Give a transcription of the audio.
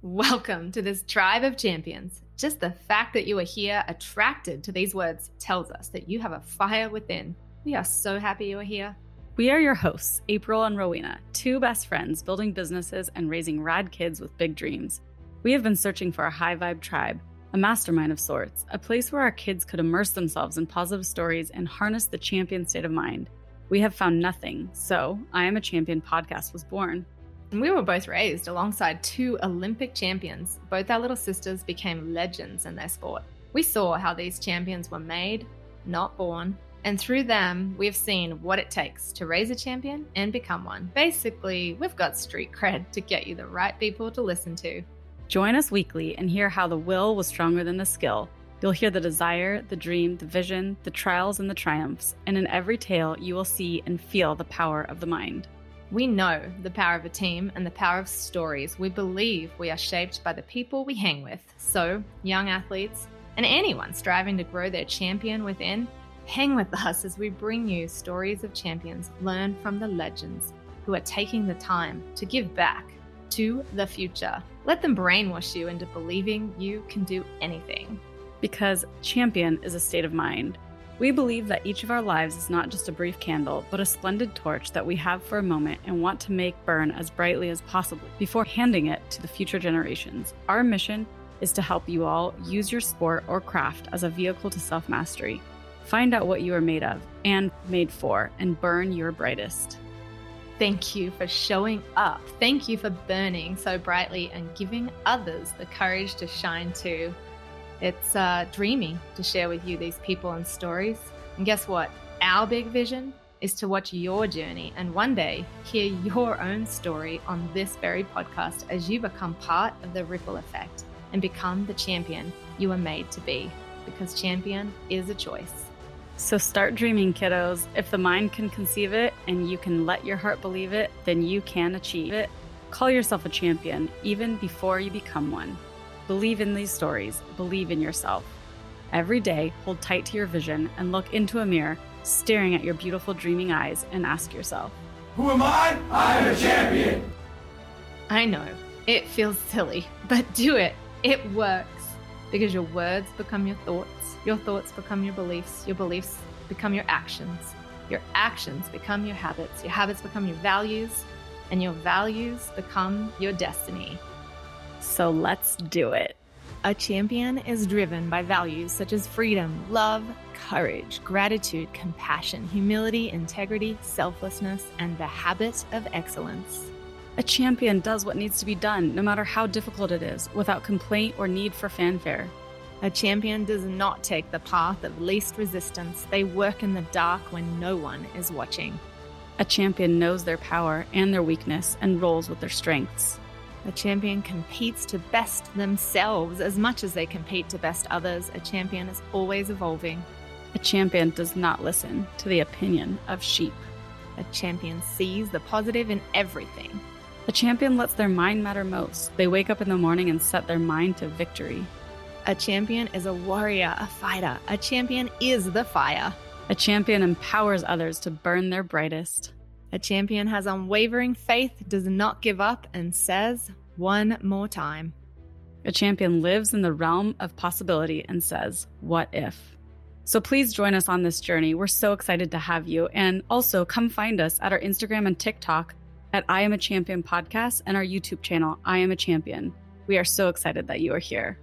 Welcome to this tribe of champions. Just the fact that you are here attracted to these words tells us that you have a fire within. We are so happy you are here. We are your hosts, April and Rowena, two best friends building businesses and raising rad kids with big dreams. We have been searching for a high vibe tribe, a mastermind of sorts, a place where our kids could immerse themselves in positive stories and harness the champion state of mind. We have found nothing, so I Am a Champion podcast was born. We were both raised alongside two Olympic champions. Both our little sisters became legends in their sport. We saw how these champions were made, not born, and through them, we've seen what it takes to raise a champion and become one. Basically, we've got street cred to get you the right people to listen to. Join us weekly and hear how the will was stronger than the skill. You'll hear the desire, the dream, the vision, the trials, and the triumphs. And in every tale, you will see and feel the power of the mind. We know the power of a team and the power of stories. We believe we are shaped by the people we hang with. So, young athletes and anyone striving to grow their champion within, hang with us as we bring you stories of champions, learn from the legends who are taking the time to give back to the future. Let them brainwash you into believing you can do anything because champion is a state of mind. We believe that each of our lives is not just a brief candle, but a splendid torch that we have for a moment and want to make burn as brightly as possible before handing it to the future generations. Our mission is to help you all use your sport or craft as a vehicle to self mastery. Find out what you are made of and made for, and burn your brightest. Thank you for showing up. Thank you for burning so brightly and giving others the courage to shine too. It's uh, dreamy to share with you these people and stories. And guess what? Our big vision is to watch your journey and one day hear your own story on this very podcast as you become part of the ripple effect and become the champion you are made to be. Because champion is a choice. So start dreaming, kiddos. If the mind can conceive it and you can let your heart believe it, then you can achieve it. Call yourself a champion even before you become one. Believe in these stories, believe in yourself. Every day, hold tight to your vision and look into a mirror, staring at your beautiful, dreaming eyes, and ask yourself Who am I? I'm a champion! I know, it feels silly, but do it. It works. Because your words become your thoughts, your thoughts become your beliefs, your beliefs become your actions, your actions become your habits, your habits become your values, and your values become your destiny. So let's do it. A champion is driven by values such as freedom, love, courage, gratitude, compassion, humility, integrity, selflessness, and the habit of excellence. A champion does what needs to be done, no matter how difficult it is, without complaint or need for fanfare. A champion does not take the path of least resistance. They work in the dark when no one is watching. A champion knows their power and their weakness and rolls with their strengths. A champion competes to best themselves as much as they compete to best others. A champion is always evolving. A champion does not listen to the opinion of sheep. A champion sees the positive in everything. A champion lets their mind matter most. They wake up in the morning and set their mind to victory. A champion is a warrior, a fighter. A champion is the fire. A champion empowers others to burn their brightest. A champion has unwavering faith, does not give up, and says, one more time. A champion lives in the realm of possibility and says, What if? So please join us on this journey. We're so excited to have you. And also come find us at our Instagram and TikTok at I Am a Champion podcast and our YouTube channel, I Am a Champion. We are so excited that you are here.